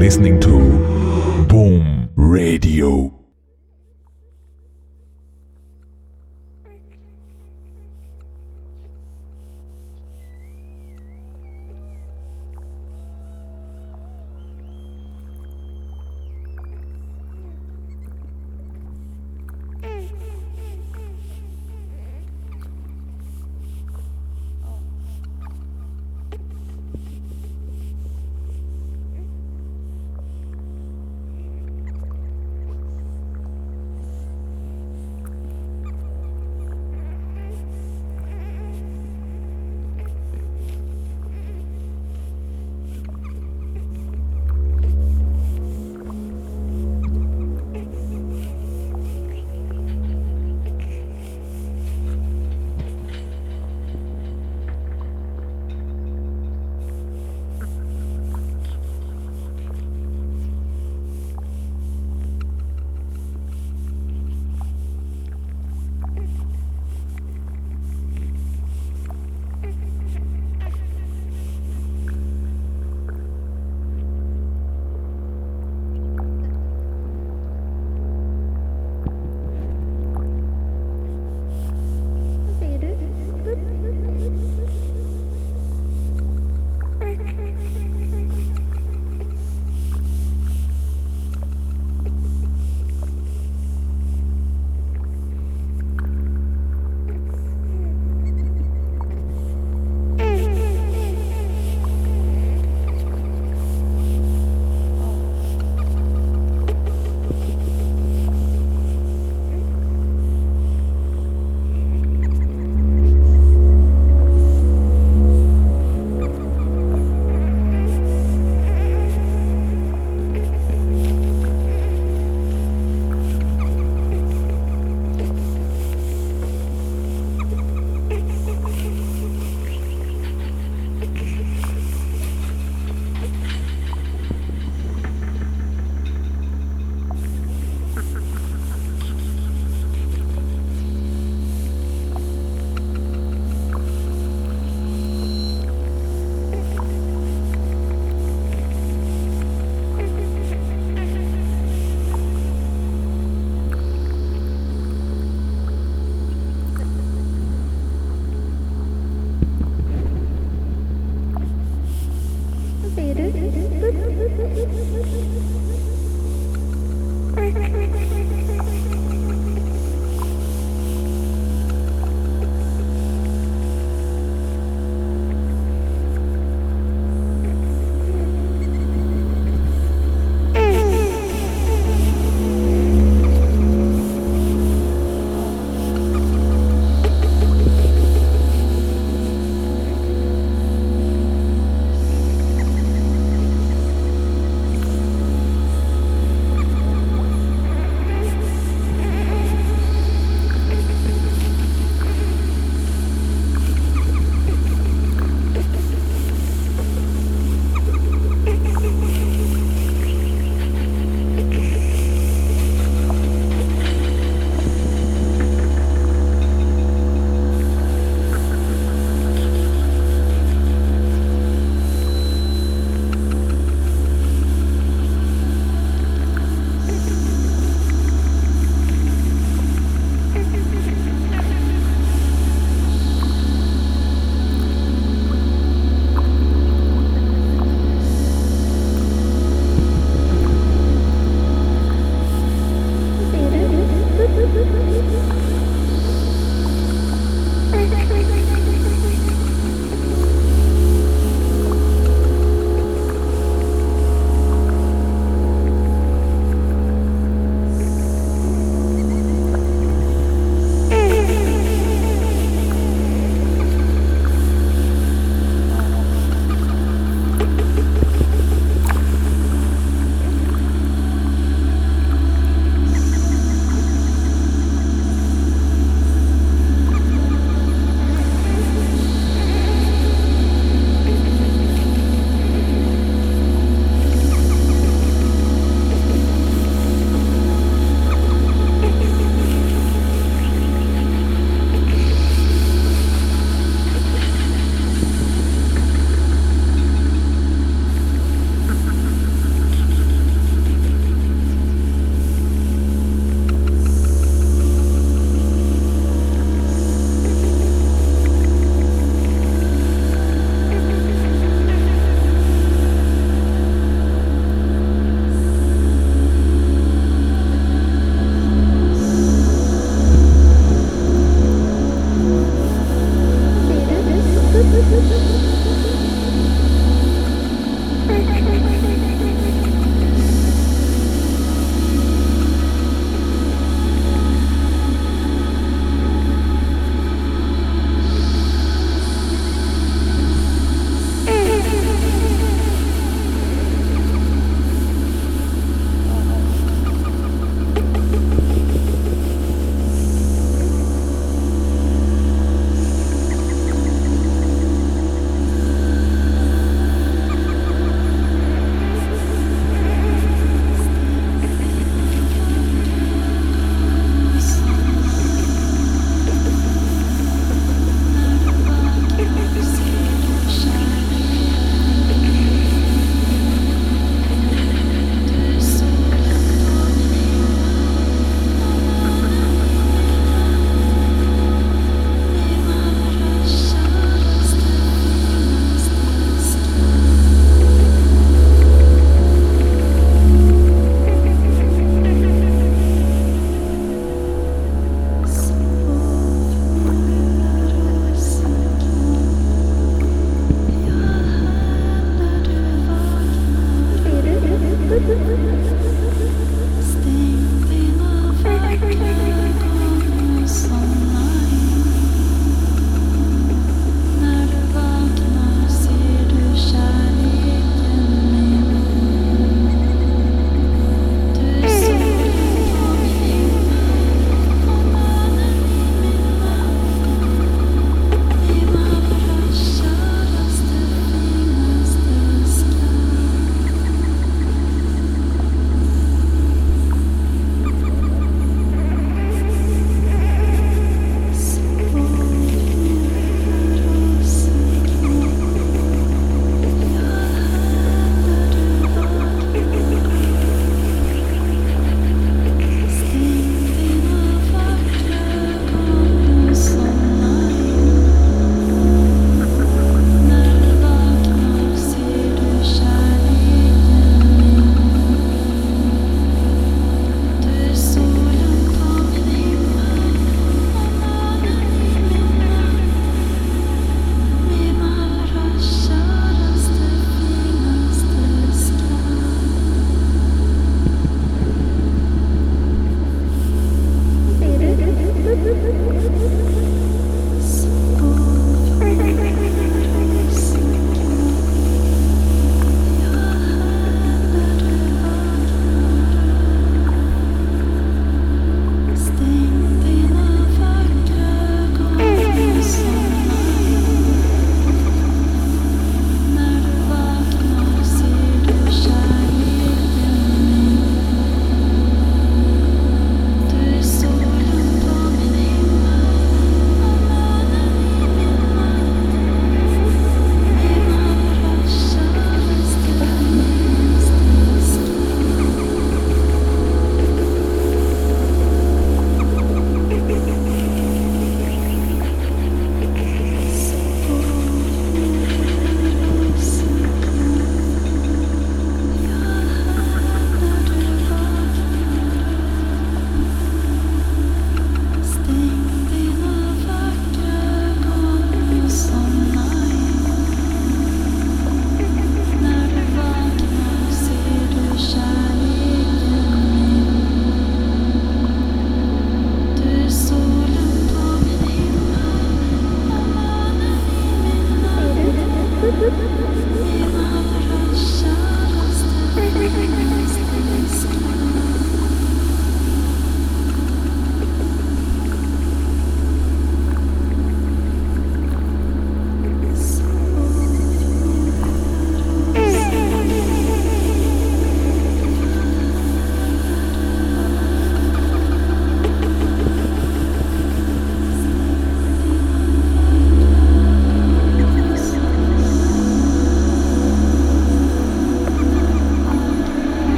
listening to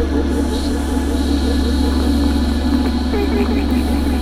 Thank you.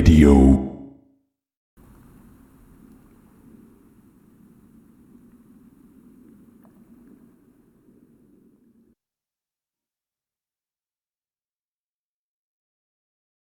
Radio.